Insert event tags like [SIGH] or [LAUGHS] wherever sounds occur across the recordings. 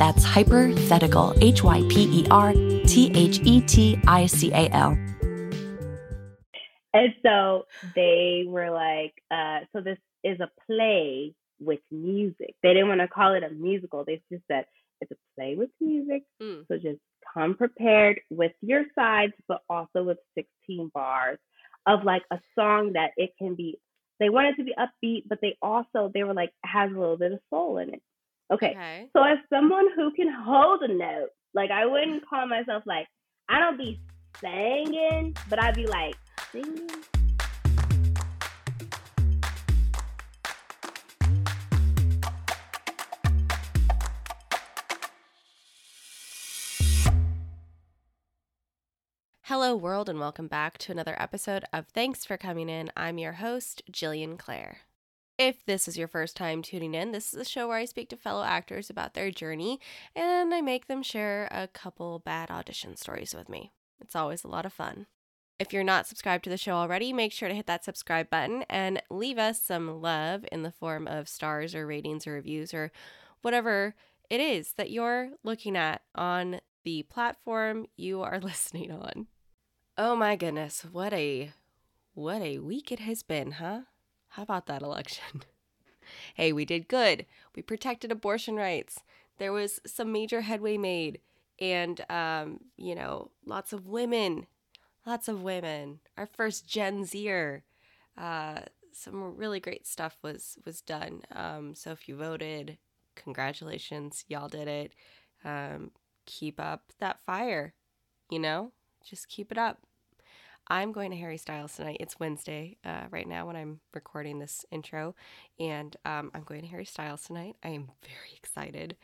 That's Hypothetical, H Y P E R T H E T I C A L. And so they were like, uh, so this is a play with music. They didn't want to call it a musical. They just said it's a play with music. Mm. So just come prepared with your sides, but also with 16 bars of like a song that it can be. They wanted to be upbeat, but they also they were like has a little bit of soul in it. Okay. okay. So as someone who can hold a note, like I wouldn't call myself like I don't be singing, but I'd be like singing. Hello, world, and welcome back to another episode of Thanks for Coming In. I'm your host, Jillian Clare. If this is your first time tuning in, this is a show where I speak to fellow actors about their journey and I make them share a couple bad audition stories with me. It's always a lot of fun. If you're not subscribed to the show already, make sure to hit that subscribe button and leave us some love in the form of stars or ratings or reviews or whatever it is that you're looking at on the platform you are [LAUGHS] listening on. Oh my goodness, what a what a week it has been, huh? How about that election? [LAUGHS] hey, we did good. We protected abortion rights. There was some major headway made and um, you know, lots of women lots of women. Our first Gen Zer. Uh, some really great stuff was was done. Um, so if you voted, congratulations, y'all did it. Um, keep up that fire. You know, just keep it up. I'm going to Harry Styles tonight. It's Wednesday uh, right now when I'm recording this intro, and um, I'm going to Harry Styles tonight. I am very excited,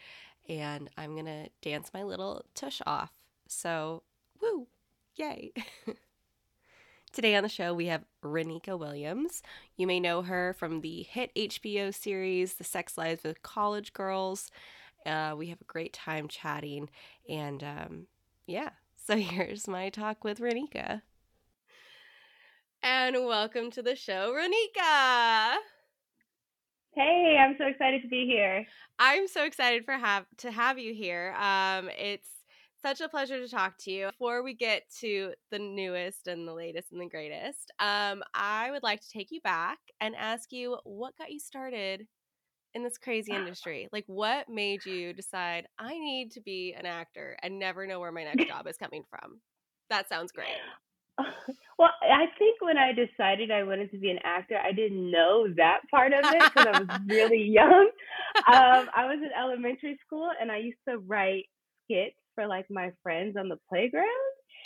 and I'm gonna dance my little tush off. So, woo! Yay! [LAUGHS] Today on the show, we have Renika Williams. You may know her from the hit HBO series, The Sex Lives of College Girls. Uh, we have a great time chatting, and um, yeah, so [LAUGHS] here's my talk with Renika. And welcome to the show, Renika. Hey, I'm so excited to be here. I'm so excited for have to have you here. Um, it's such a pleasure to talk to you. Before we get to the newest and the latest and the greatest, um, I would like to take you back and ask you what got you started in this crazy [SIGHS] industry? Like, what made you decide I need to be an actor and never know where my next [LAUGHS] job is coming from? That sounds great. [LAUGHS] Well, I think when I decided I wanted to be an actor, I didn't know that part of it because I was [LAUGHS] really young. Um, I was in elementary school and I used to write skits for like my friends on the playground.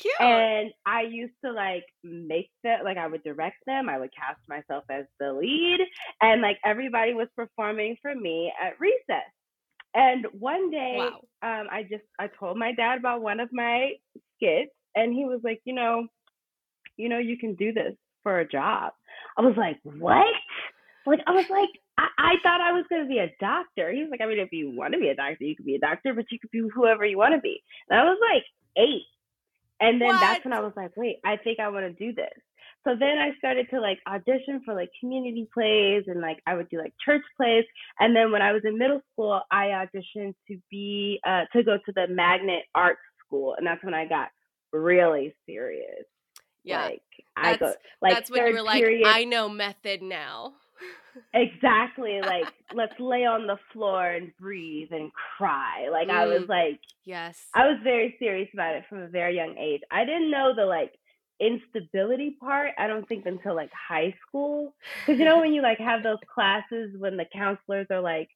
Cute. And I used to like make them, like I would direct them. I would cast myself as the lead, and like everybody was performing for me at recess. And one day, wow. um, I just I told my dad about one of my skits, and he was like, you know, you know, you can do this for a job. I was like, what? Like I was like, I, I thought I was going to be a doctor. He was like, I mean, if you want to be a doctor, you could be a doctor, but you could be whoever you want to be. And I was like eight. And then What? that's when I was like, wait, I think I want to do this. So then I started to like audition for like community plays and like I would do like church plays. And then when I was in middle school, I auditioned to be uh to go to the Magnet Art School, and that's when I got really serious. Yeah. Like I go That's- like That's when you were like, period, I know method now. exactly like [LAUGHS] let's lay on the floor and breathe and cry. Like I was Mm. like Yes. I was very serious about it from a very young age. I didn't know the like instability part. I don't think until like high school, because you know when [LAUGHS] you like have those classes when the counselors are like,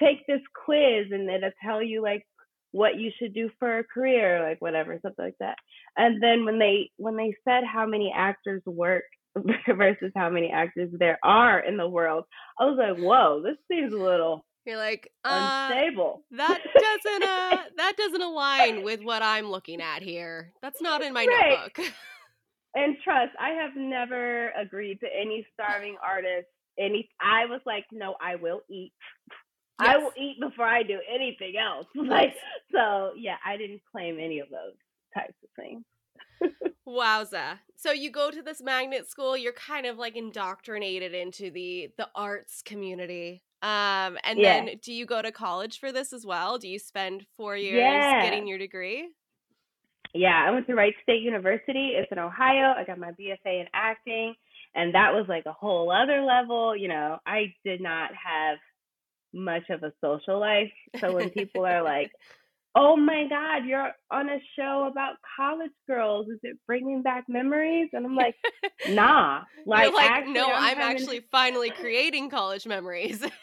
take this quiz and it'll tell you like what you should do for a career, like whatever, something like that. And then when they when they said how many actors work [LAUGHS] versus how many actors there are in the world, I was like, whoa, this seems a little You're like, uh, unstable. that doesn't uh [LAUGHS] that doesn't align with what I'm looking at here. That's not in my Right. notebook. [LAUGHS] and trust, I have never agreed to any starving artist. Any, I was like, no, I will eat. I will eat before I do anything else. [LAUGHS] Like, so yeah, I didn't claim any of those types of things. Wowza. So you go to this magnet school, you're kind of like indoctrinated into the the arts community. Um and Yeah. then do you go to college for this as well? Do you spend 4 years Yeah. getting your degree? Yeah, I went to Wright State University. It's in Ohio. I got my BFA in acting, and that was like a whole other level. You know, I did not have much of a social life. So when people are like, [LAUGHS] "Oh my God, you're on a show about college girls. Is it bringing back memories?" And I'm like, "Nah, [LAUGHS] like, like, actually, no, I'm, having- actually finally creating college memories. [LAUGHS] exactly.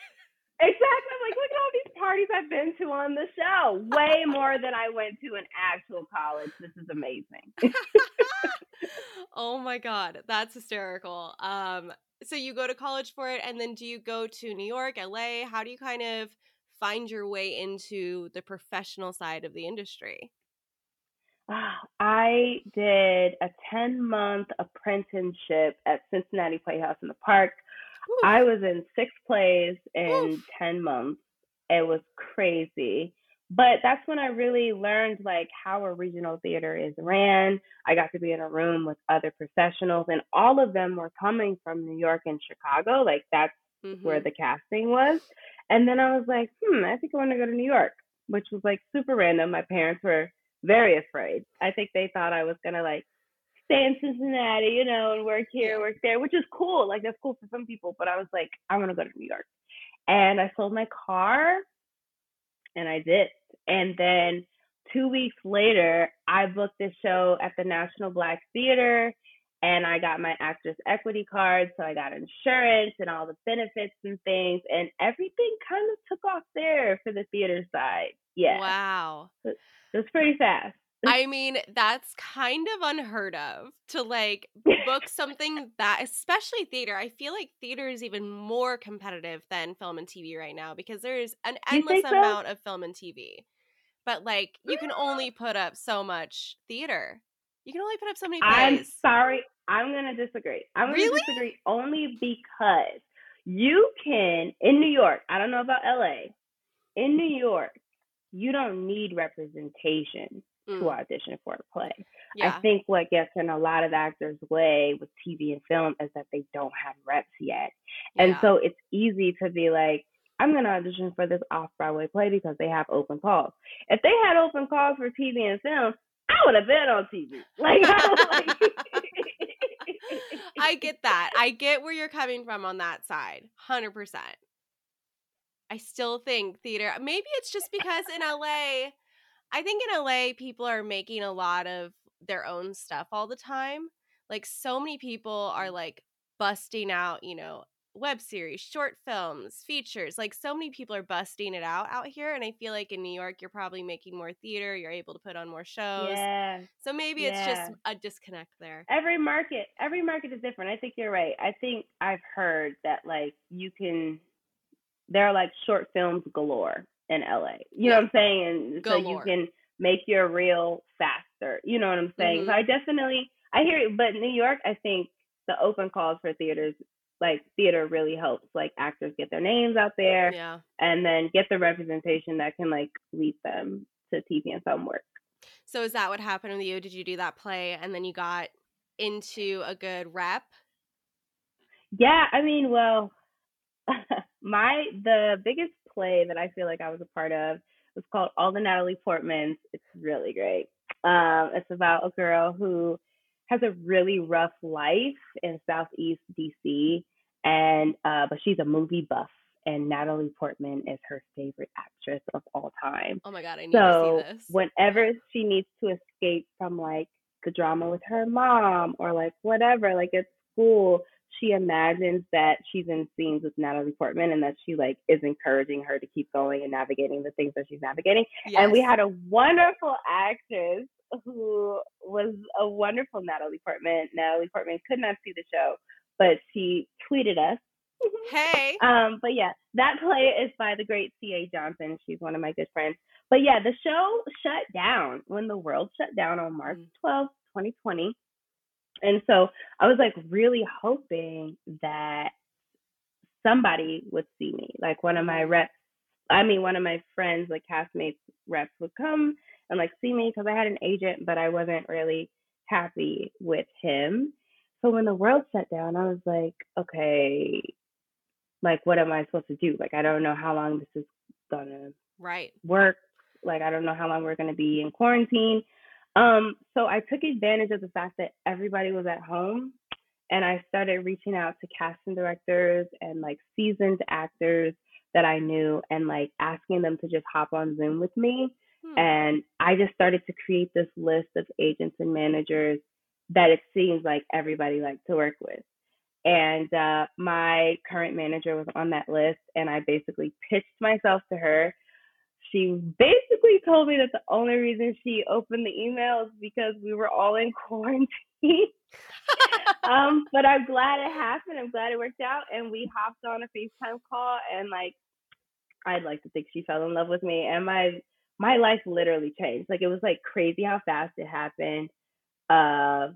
I'm like, parties I've been to on the show. Way more than I went to an actual college. This is amazing." [LAUGHS] oh my god, that's hysterical. Um so you go to college for it and then do you go to New York, LA? How do you kind of find your way into the professional side of the industry? [SIGHS] I did a 10 month apprenticeship at Cincinnati Playhouse in the Park. Oof. I was in six plays in Oof. 10 months. It was crazy. But that's when I really learned like how a regional theater is ran. I got to be in a room with other professionals and all of them were coming from New York and Chicago. Like that's where Mhm. the casting was. And then I was like, hmm, I think I want to go to New York, which was like super random. My parents were very afraid. I think they thought I was gonna like stay in Cincinnati, you know, and work here, work there, which is cool. Like that's cool for some people. But I was like, I want to go to New York. And I sold my car and I did. And then two weeks later, I booked a show at the National Black Theater and I got my actress equity card. So I got insurance and all the benefits and things. And everything kind of took off there for the theater side. Yeah. Wow. It was pretty fast. I mean, that's kind of unheard of to like book [LAUGHS] something that, especially theater. I feel like theater is even more competitive than film and TV right now because there's an endless so? amount of film and TV. But like, you can [GASPS] only put up so much theater. You can only put up so many I'm sorry. I'm going to disagree. I'm going to Really? disagree only because you can, in New York, I don't know about LA, in New York, you don't need representation to Mm, audition for a play. yeah. I think what gets in a lot of actors' way with TV and film is that they don't have reps yet. And yeah. so it's easy to be like, I'm going to audition for this off Broadway play because they have open calls. If they had open calls for TV and film, I would have been on TV. [LAUGHS] Like, I like [LAUGHS] I get that. I get where you're coming from on that side. 100%. I still think theater, maybe it's just because in LA, I think in LA, people are making a lot of their own stuff all the time. like so many people are mm-hmm. like busting out, you know, web series, short films, features. Like so many people are busting it out out here. And I feel like in New York, you're probably making more theater. You're able to put on more shows. Yeah. So maybe yeah. it's just a disconnect there. Every market, every market is different. I think you're right. I think I've heard that like you can, there are like short films galore in LA. You know what I'm saying? And galore. so you can make your reel faster. You know what I'm saying? Mm-hmm. So I definitely, I hear it. But New York, I think the open calls for theaters like theater really helps like actors get their names out there yeah. and then get the representation that can like lead them to TV and film work. So is that what happened with you? Did you do that play and then you got into a good rep? Yeah, I mean, well, my the biggest play that I feel like I was a part of was called All the Natalie Portmans. It's really great. Um, it's about a girl who has a really rough life in Southeast DC, and uh, but she's a movie buff, and Natalie Portman is her favorite actress of all time. Oh my god, I need so to see this. whenever she needs to escape from like the drama with her mom or like whatever, like at school, she imagines that she's in scenes with Natalie Portman and that she like is encouraging her to keep going and navigating the things that she's navigating. Yes. And we had a wonderful actress who was a wonderful Natalie Portman. Natalie Portman could not see the show, but she tweeted us. Hey. [LAUGHS] um, but yeah, that play is by the great C.A. Johnson. She's one of my good friends. But yeah, the show shut down when the world shut down on March 12, mm. 2020. And so I was like really hoping that somebody would see me. Like one of my mm-hmm. reps, I mean, one of my friends, like castmates reps would come and like see me because I had an agent, but I wasn't really happy with him. So when the world shut down, I was like, okay, like what am I supposed to do? Like I don't know how long this is gonna right work. Like I don't know how long we're gonna be in quarantine. Um, so I took advantage of the fact that everybody was at home and I started reaching out to casting directors and like seasoned actors that I knew and like asking them to just hop on Zoom with me Hmm. And I just started to create this list of agents and managers that it seems like everybody likes to work with. And uh, my current manager was on that list, and I basically pitched myself to her. She basically told me that the only reason she opened the email is because we were all in quarantine. [LAUGHS] um, but I'm glad it happened. I'm glad it worked out. And we hopped on a FaceTime call, and like, I'd like to think she fell in love with me. And my my life literally changed. Like it was like crazy how fast it happened. Uh,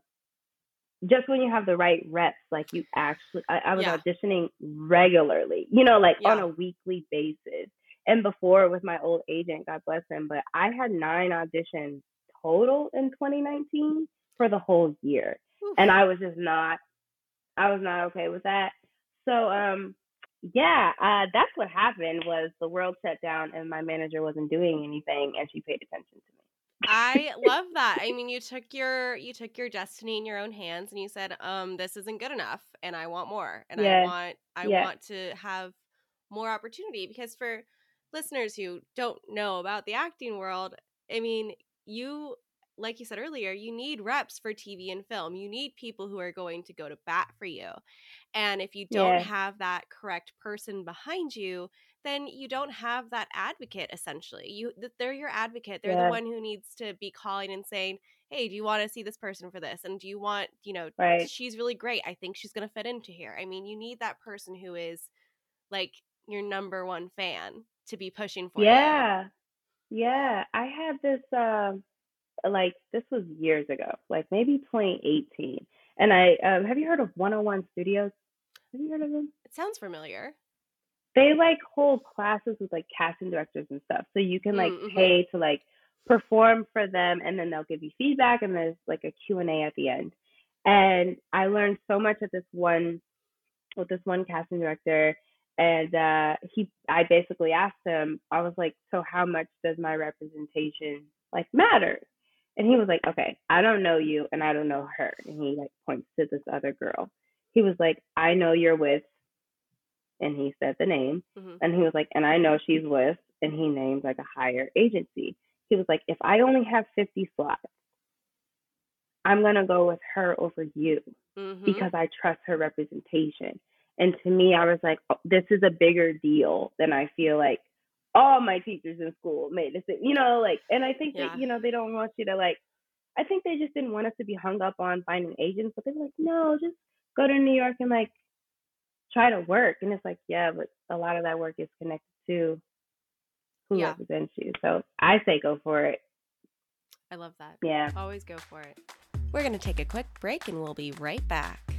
just when you have the right reps, like you actually, I, I was yeah. auditioning regularly, you know, like yeah. on a weekly basis. And before with my old agent, God bless him, but I had nine auditions total in 2019 for the whole year. Oof. And I was just not, I was not okay with that. So, um, yeah, uh, that's what happened. Was the world shut down and my manager wasn't doing anything, and she paid attention to me. I [LAUGHS] love that. I mean, you took your you took your destiny in your own hands, and you said, "Um, this isn't good enough, and I want more, and I want I want to have more opportunity." Because for listeners who don't know about the acting world, I mean, you like you said earlier, you need reps for TV and film. You need people who are going to go to bat for you. And if you don't yeah. have that correct person behind you, then you don't have that advocate essentially. You they're your advocate. They're yeah. the one who needs to be calling and saying, "Hey, do you want to see this person for this?" And do you want, you know, right. she's really great. I think she's going to fit into here. I mean, you need that person who is like your number one fan to be pushing for yeah. you. Yeah. Yeah. I had this um like this was years ago, like maybe 2018. And I um, have you heard of 101 Studios? Have you heard of them? It sounds familiar. They like hold classes with like casting directors and stuff. So you can like mm-hmm. pay to like perform for them and then they'll give you feedback and there's like a Q&A at the end. And I learned so much at this one with this one casting director and uh he I basically asked him I was like so how much does my representation like matter and he was like, okay, I don't know you and I don't know her. And he like points to this other girl. He was like, I know you're with, and he said the name. Mm-hmm. And he was like, and I know she's with, and he named like a higher agency. He was like, if I only have 50 slots, I'm gonna go with her over you mm-hmm. because I trust her representation. And to me, I was like, oh, this is a bigger deal than I feel like all my teachers in school made this. You know, like, and I think yeah. that you know they don't want you to like. I think they just didn't want us to be hung up on finding agents, but they're like, no, just go to New York and like try to work. And it's like, yeah, but a lot of that work is connected to who yeah. represents you. So I say go for it. I love that. Yeah. Always go for it. We're going to take a quick break and we'll be right back.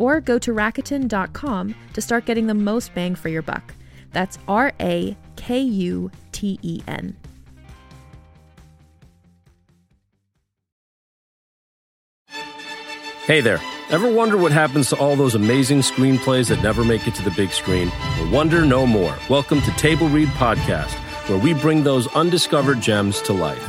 Or go to Rakuten.com to start getting the most bang for your buck. That's R A K U T E N. Hey there. Ever wonder what happens to all those amazing screenplays that never make it to the big screen? Well, wonder no more. Welcome to Table Read Podcast, where we bring those undiscovered gems to life.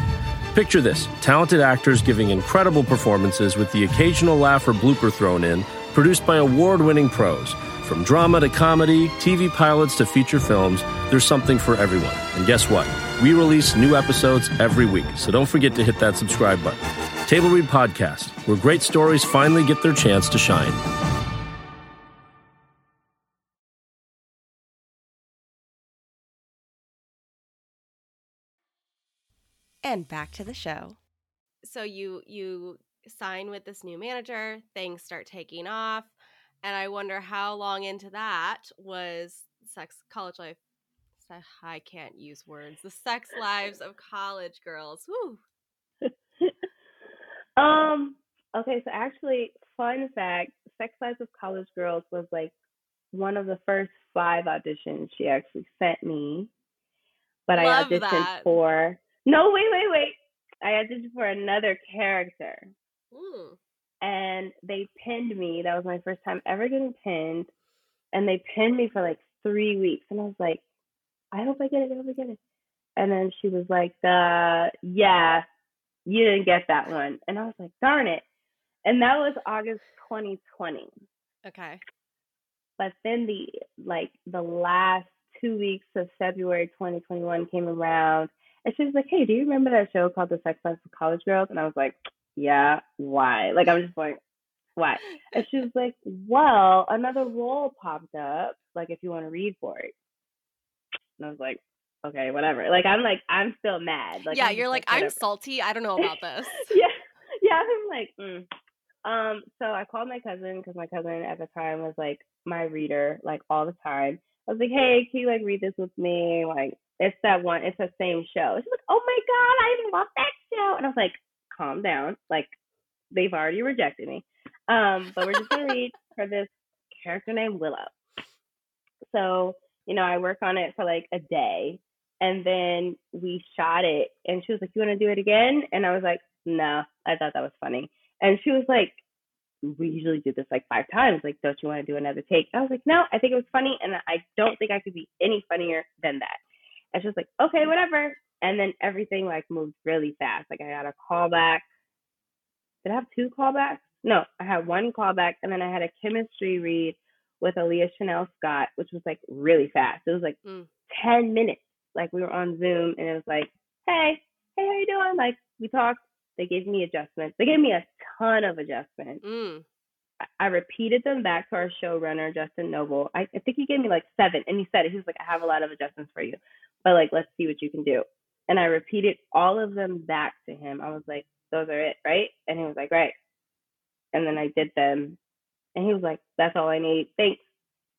Picture this talented actors giving incredible performances with the occasional laugh or blooper thrown in, produced by award winning pros. From drama to comedy, TV pilots to feature films, there's something for everyone. And guess what? We release new episodes every week, so don't forget to hit that subscribe button. Table Read Podcast, where great stories finally get their chance to shine. And back to the show. So you you sign with this new manager, things start taking off, and I wonder how long into that was sex college life. I can't use words. The sex lives of college girls. Woo. [LAUGHS] Um. Okay. So actually, fun fact: Sex Lives of College Girls was like one of the first five auditions she actually sent me. But Love I auditioned that. for. No, wait, wait, wait. I auditioned for another character. Ooh. And they pinned me. That was my first time ever getting pinned. And they pinned me for like three weeks. And I was like, I hope I get it. I hope I get it. And then she was like, uh, yeah, you didn't get that one. And I was like, darn it. And that was August 2020. Okay. But then the like the last two weeks of February 2021 came around and she was like, Hey, do you remember that show called The Sex Life of College Girls? And I was like, Yeah, why? Like I'm just like, why? And she was like, Well, another role popped up, like if you want to read for it. And I was like, okay, whatever. Like I'm like I'm still mad. Like yeah, I'm you're like, like I'm salty. I don't know about this. [LAUGHS] yeah, yeah. I'm like, mm. um. So I called my cousin because my cousin at the time was like my reader, like all the time. I was like, hey, can you like read this with me? Like it's that one. It's the same show. She's like, oh my god, I even love that show. And I was like, calm down. Like they've already rejected me. Um, but we're just gonna [LAUGHS] read for this character named Willow. So you know, I work on it for like a day and then we shot it and she was like you want to do it again and i was like no i thought that was funny and she was like we usually do this like five times like don't you want to do another take i was like no i think it was funny and i don't think i could be any funnier than that and she was like okay whatever and then everything like moved really fast like i got a callback did i have two callbacks no i had one callback and then i had a chemistry read with Alyah Chanelle Scott, which was like really fast. It was like mm. 10 minutes like we were on Zoom and it was like, hey, hey, how you doing? Like we talked. They gave me adjustments. They gave me a ton of adjustments. Mm. I, I repeated them back to our showrunner, Justin Noble. I, I think he gave me like seven, and he said it. He was like, I have a lot of adjustments for you, but like let's see what you can do. And I repeated all of them back to him. I was like, those are it, right? And he was like, right. And then I did them, And he was like, That's all I need. Thanks.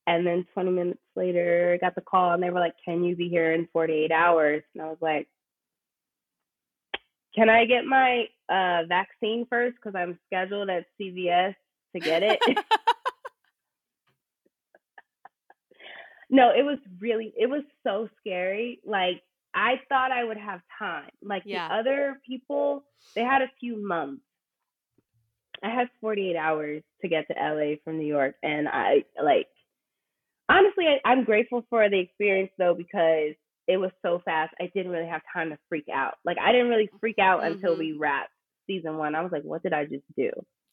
And then 20 minutes later, I got the call and they were like, Can you be here in 48 hours? And I was like, Can I get my uh, vaccine first? Because I'm scheduled at CVS to get it. [LAUGHS] no, it was really, it was so scary. Like, I thought I would have time. Like yeah. the other people, they had a few months. I had 48 hours to get to LA from New York. And I, like, honestly, I, I'm grateful for the experience though, because it was so fast. I didn't really have time to freak out. Like, I didn't really freak out mm-hmm. until we wrapped season one. I was like, what did I just do?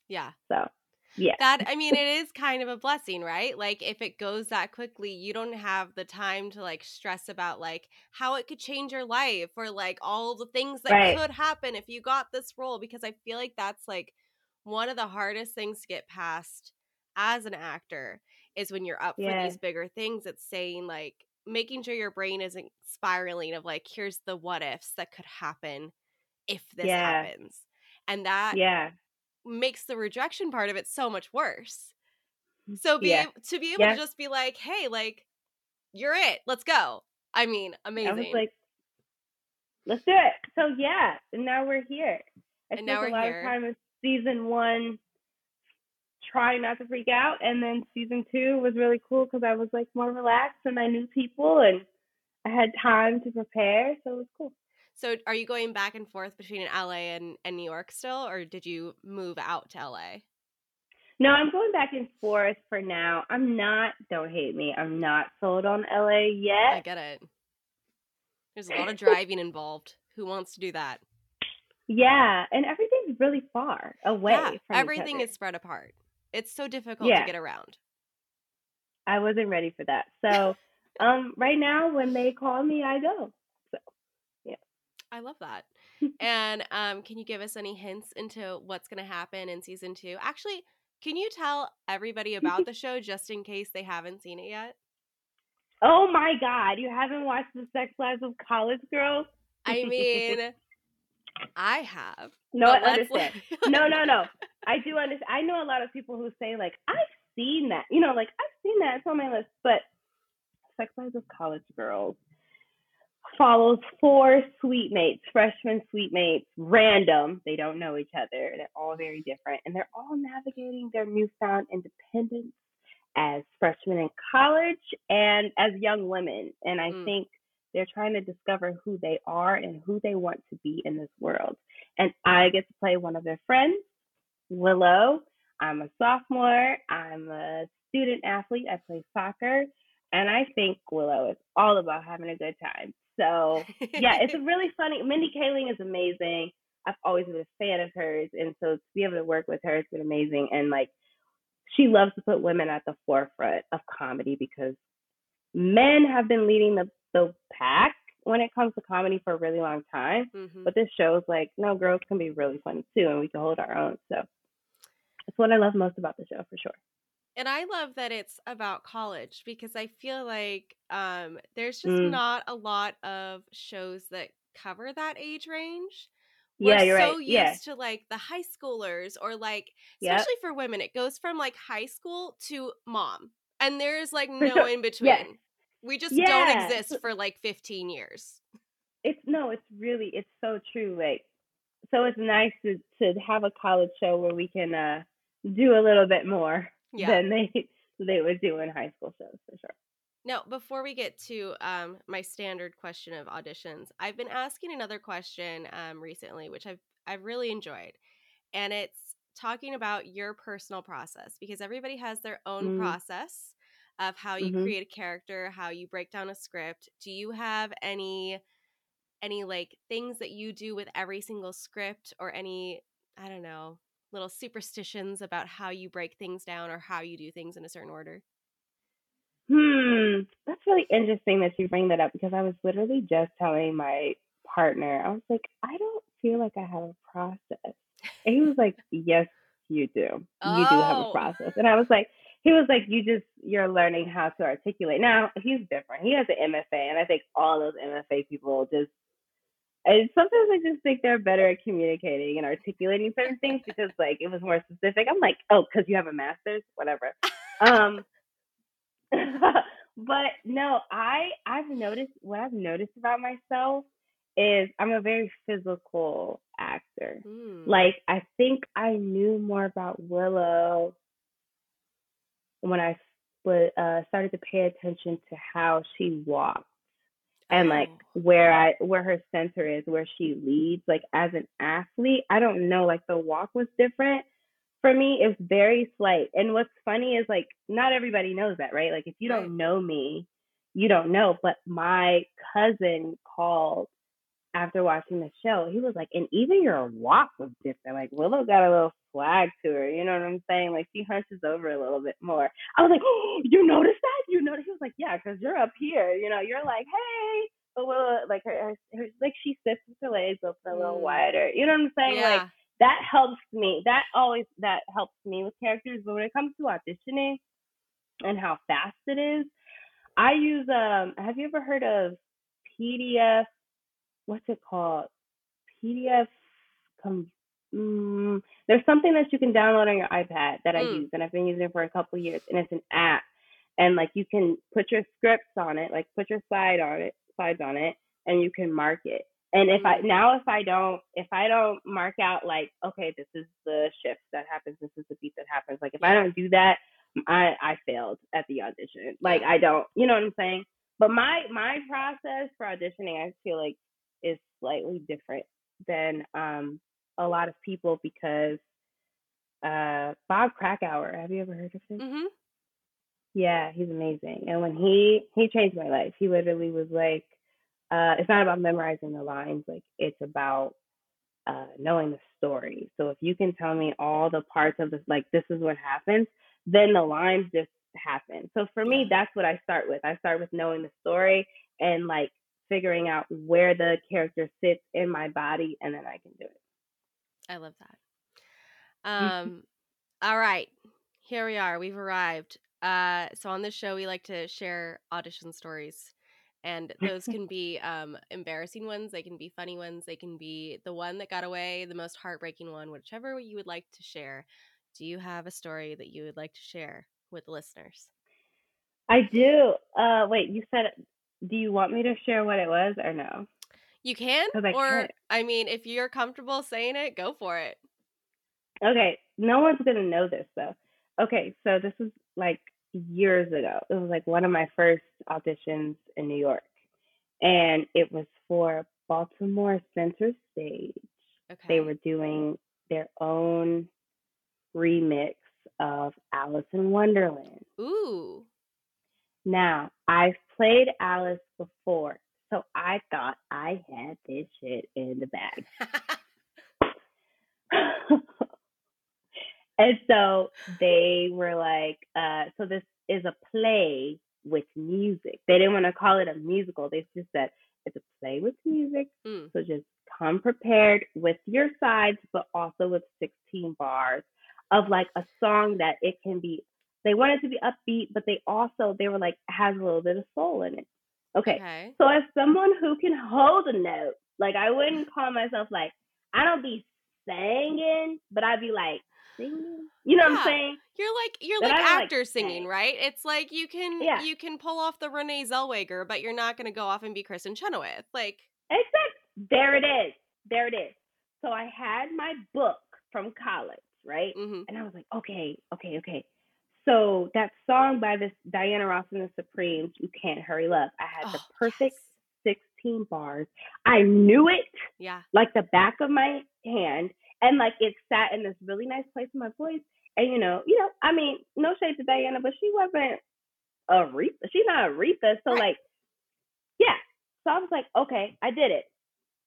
Yeah. So yeah that i mean it is kind of a blessing right like if it goes that quickly you don't have the time to like stress about like how it could change your life or like all the things that right. could happen if you got this role because i feel like that's like one of the hardest things to get past as an actor is when you're up yeah. for these bigger things it's saying like making sure your brain isn't spiraling of like here's the what ifs that could happen if this yeah. happens and that yeah makes the rejection part of it so much worse. So be yeah. to be able yeah. to just be like, "Hey, like you're it. Let's go." I mean, amazing. I was like, "Let's do it." So yeah, and now we're here. I and spent a lot here. of time in season one trying not to freak out, and then season two was really cool because I was like more relaxed and I knew people and I had time to prepare, so it was cool. So are you going back and forth between LA and, and New York still, or did you move out to LA? No, I'm going back and forth for now. I'm not, don't hate me, I'm not sold on LA yet. I get it. There's a lot of [LAUGHS] driving involved. Who wants to do that? Yeah, and everything's really far away yeah, everything is spread apart. It's so difficult yeah. to get around. I wasn't ready for that. So, [LAUGHS] um, right now when they call me, I go. I love that. [LAUGHS] and um, can you give us any hints into what's going to happen in season two? Actually, can you tell everybody about the show just in case they haven't seen it yet? Oh my God, you haven't watched The Sex Lives of College Girls? I mean, I have. No, I [LAUGHS] understand. no, no, no. I do understand. I know a lot of people who say, like, I've seen that. You know, like, I've seen that. It's on my list. But Sex Lives of College Girls follows four suite mates, freshman suite mates, random. They don't know each other. They're all very different. And they're all navigating their newfound independence as freshmen in college and as young women. And I mm. think they're trying to discover who they are and who they want to be in this world. And I get to play one of their friends, Willow. I'm a sophomore. I'm a student athlete. I play soccer. And I think Willow is all about having a good time. So yeah, it's a [LAUGHS] really funny. Mindy Kaling is amazing. I've always been a fan of hers, and so to be able to work with her has been amazing. And like, she loves to put women at the forefront of comedy because men have been leading the the pack when it comes to comedy for a really long time. Mm-hmm. But this shows like, no, girls can be really funny too, and we can hold our own. So that's what I love most about the show for sure and I love that it's about college because I feel like um, there's just mm. not a lot of shows that cover that age range. We're yeah, you're so right. used yeah. to like the high schoolers or like especially yep. for women, it goes from like high school to mom. And there's like no sure. in between. Yeah. We just yeah. don't exist for like 15 years. It's no, it's really it's so true. Like so it's nice to to have a college show where we can uh do a little bit more yeah. than they [LAUGHS] they would do in high school shows for sure. Now, before we get to um, my standard question of auditions, I've been asking another question um, recently, which I've I've really enjoyed, and it's talking about your personal process because everybody has their own mm. process of how you mm-hmm. create a character, how you break down a script. Do you have any any like things that you do with every single script or any I don't know, little superstitions about how you break things down or how you do things in a certain order? Hmm, that's really interesting that you bring that up because I was literally just telling my partner, I was like, I don't feel like I have a process. And he was like, Yes, you do. You do have a oh. process. And I was like, he was like, you just you're learning how to articulate. Now he's different. He has an MFA, and I think all those MFA people just And sometimes I just think they're better at communicating and articulating certain things because like it was more specific. I'm like, oh, because you have a master's, whatever. um, [LAUGHS] but no, I I've noticed what I've noticed about myself is I'm a very physical actor. Mm. Like I think I knew more about Willow when I uh, started to pay attention to how she walks and mm-hmm. like oh. where I where her center is, where she leads. Like as an athlete, I don't know. Like the walk was different for me. It's very slight. And what's funny is like not everybody knows that, right? Like if you don't know me, you don't know. But my cousin called after watching the show, he was like, and even your walk was different. Like Willow got a little swag to her. You know what I'm saying? Like she hunches over a little bit more. I was like, oh, [GASPS] you noticed that? You noticed? He was like, yeah, because you're up here. You know, you're like, hey. But Willow, like her, her, her, like she sits with her legs open a little mm. wider. You know what I'm saying? Yeah. Like that helps me. That always that helps me with characters. But when it comes to auditioning and how fast it is, I use um. Have you ever heard of PDF what's it called? PDF. Com- mm, there's something that you can download on your iPad that I mm. use, and I've been using it for a couple years, and it's an app, and like you can put your scripts on it, like put your slide on it, slides on it, and you can mark it. And if I mm. now if I don't if I don't mark out like okay this is the shift that happens this is the beat that happens like if I don't do that I I failed at the audition like I don't you know what I'm saying but my my process for auditioning I feel like is slightly different than um, a lot of people because uh, Bob Krakower, have you ever heard of him? Mm-hmm. Yeah, he's amazing. And when he he changed my life, he literally was like, uh, it's not about memorizing the lines, like it's about uh, knowing the story. So if you can tell me all the parts of this, like this is what happens, then the lines just happen. So for me, that's what I start with. I start with knowing the story and like figuring out where the character sits in my body and then I can do it. I love that. Um all right. Here we are. We've arrived. Uh so on this show we like to share audition stories and those can be um embarrassing ones, they can be funny ones, they can be the one that got away, the most heartbreaking one, whichever you would like to share. Do you have a story that you would like to share with listeners? I do. Uh wait, you said do you want me to share what it was or no? You can, I or can't. I mean, if you're comfortable saying it, go for it. Okay, no one's gonna know this though. Okay, so this was like years ago. It was like one of my first auditions in New York, and it was for Baltimore Center Stage. Okay. They were doing their own remix of Alice in Wonderland. Ooh. Now, I've played Alice before, so I thought I had this shit in the bag. [LAUGHS] and so they were like, uh, so this is a play with music. They didn't want to call it a musical. They just said it's a play with music. Mm. So just come prepared with your sides, but also with 16 bars of like a song that it can be they wanted to be upbeat, but they also they were like has a little bit of soul in it. Okay. okay. So as someone who can hold a note, like I wouldn't [LAUGHS] call myself like I don't be singing, but I'd be like singing. You know yeah. what I'm saying? You're like you're but like actor like singing, right? It's like you can yeah. you can pull off the Renee Zellweger, but you're not going to go off and be Kristin Chenoweth. Like exactly. There it is. There it is. So I had my book from college, right? Mm-hmm. And I was like, okay, okay, okay. So that song by this Diana Ross and the Supremes, "You Can't Hurry Love," I had oh, the perfect yes. 16 bars. I knew it, yeah, like the back of my hand, and like it sat in this really nice place in my voice. And you know, you know, I mean, no shade to Diana, but she wasn't a Aretha. She's not Aretha, so right. like, yeah. So I was like, okay, I did it.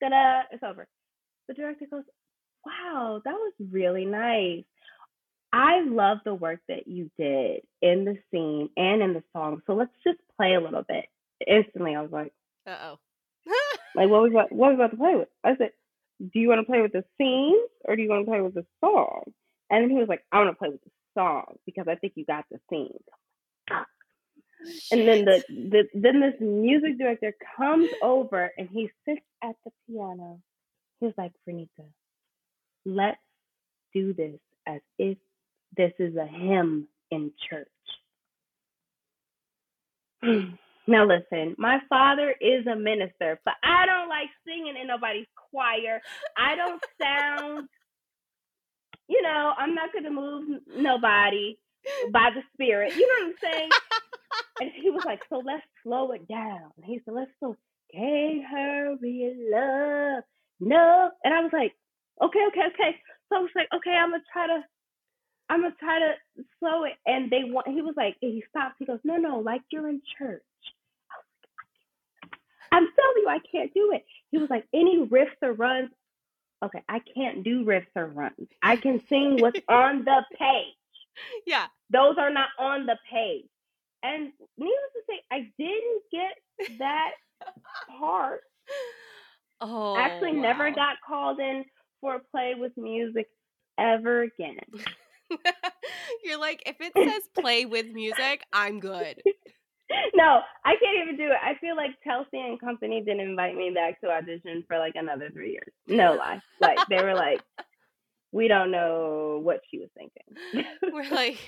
Ta-da! It's over. The director goes, "Wow, that was really nice." I love the work that you did in the scene and in the song. So let's just play a little bit. Instantly, I was like, "Uh oh." like what [LAUGHS] we what was about to play with? I said, "Do you want to play with the scene or do you want to play with the song?" And then he was like, "I want to play with the song because I think you got the scene." And then the, the then this music director comes over and he sits at the piano. He's like, Vernita, let's do this as if this is a hymn in church. [CLEARS THROAT] now listen, my father is a minister, but I don't like singing in nobody's choir. I don't sound, you know, I'm not gonna move nobody by the spirit. You know what I'm saying? [LAUGHS] and he was like, so let's slow it down. he said, let's slow. Can't hurry love, no. And I was like, okay, okay, okay. So I was like, okay, I'm gonna try to, I'm gonna try to slow it. And they want. He was like, he stops. He goes, no, no, like you're in church. I'm telling you, I can't do it. He was like, any riffs or runs. Okay, I can't do riffs or runs. I can sing what's [LAUGHS] on the page. Yeah. Those are not on the page. And needless to say, I didn't get that part. Oh, actually wow. never got called in for a play with music ever again. [LAUGHS] You're like, if it says [LAUGHS] play with music, I'm good. no, I can't even do it. I feel like Chelsea and company didn't invite me back to audition for like another three years. No lie. Like they were like, we don't know what she was thinking. [LAUGHS] we're like,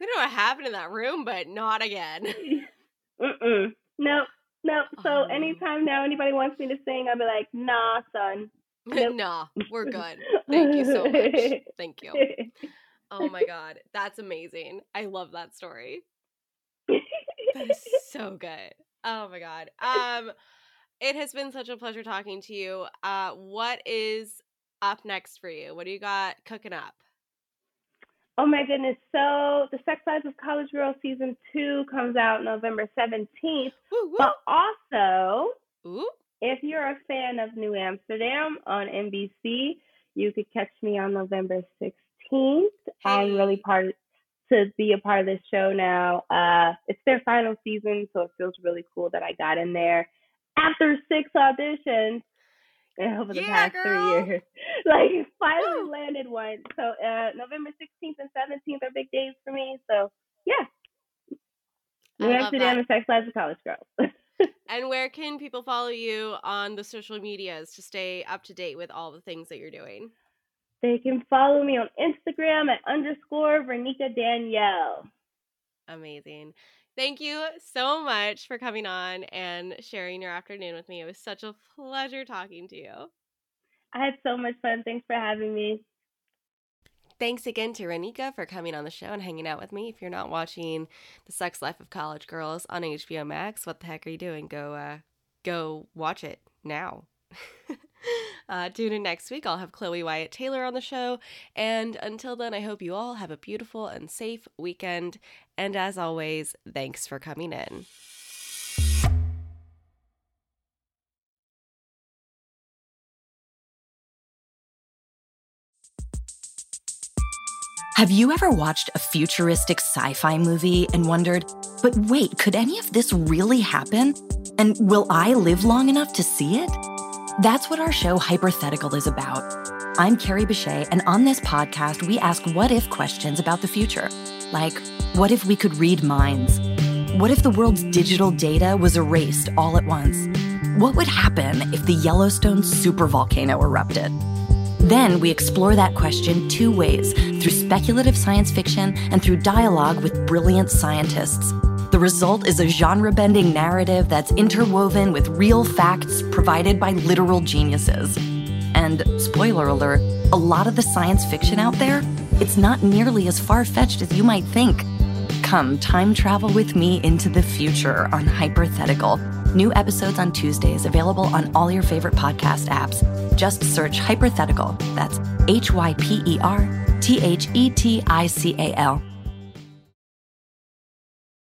we don't know what happened in that room, but not again. Mm-mm. Nope. Nope. So oh. anytime now anybody wants me to sing, I'll be like, nah, son. Nope. nah, we're good. Thank you so much. Thank you. Oh my [LAUGHS] god, that's amazing. I love that story. That is [LAUGHS] so good. Oh my god. Um it has been such a pleasure talking to you. Uh what is up next for you? What do you got cooking up? Oh my goodness. So the Sex Lives of College Girls season two comes out November 17th. Woo, woo. But also, Ooh. if you're a fan of New Amsterdam on NBC, you could catch me on November 16th. I'm really part to be a part of this show now. Uh, it's their final season, so it feels really cool that I got in there after six auditions over the yeah, past girl. three years. [LAUGHS] like finally Woo. landed one. So uh, November 16th and 17th are big days for me. So yeah. New Amsterdam and Sex Lives of College Girls. [LAUGHS] and where can people follow you on the social medias to stay up to date with all the things that you're doing? They can follow me on Instagram at underscore Renika Danielle. Amazing. Thank you so much for coming on and sharing your afternoon with me. It was such a pleasure talking to you. I had so much fun. Thanks for having me. Thanks again to Renika for coming on the show and hanging out with me. If you're not watching The Sex Life of College Girls on HBO Max, what the heck are you doing? Go uh go watch it now. [LAUGHS] uh, tune in next week. I'll have Chloe Wyatt Taylor on the show. And until then, I hope you all have a beautiful and safe weekend. And as always, thanks for coming in. Have you ever watched a futuristic sci fi movie and wondered, but wait, could any of this really happen? And will I live long enough to see it? That's what our show Hypothetical is about. I'm Carrie Bechet, and on this podcast, we ask what if questions about the future. Like, what if we could read minds? What if the world's digital data was erased all at once? What would happen if the Yellowstone supervolcano erupted? Then we explore that question two ways through speculative science fiction and through dialogue with brilliant scientists. Result is a genre bending narrative that's interwoven with real facts provided by literal geniuses. And, spoiler alert, a lot of the science fiction out there, it's not nearly as far fetched as you might think. Come time travel with me into the future on Hypothetical. New episodes on Tuesdays available on all your favorite podcast apps. Just search Hypothetical. That's H Y P E R T H E T I C A L.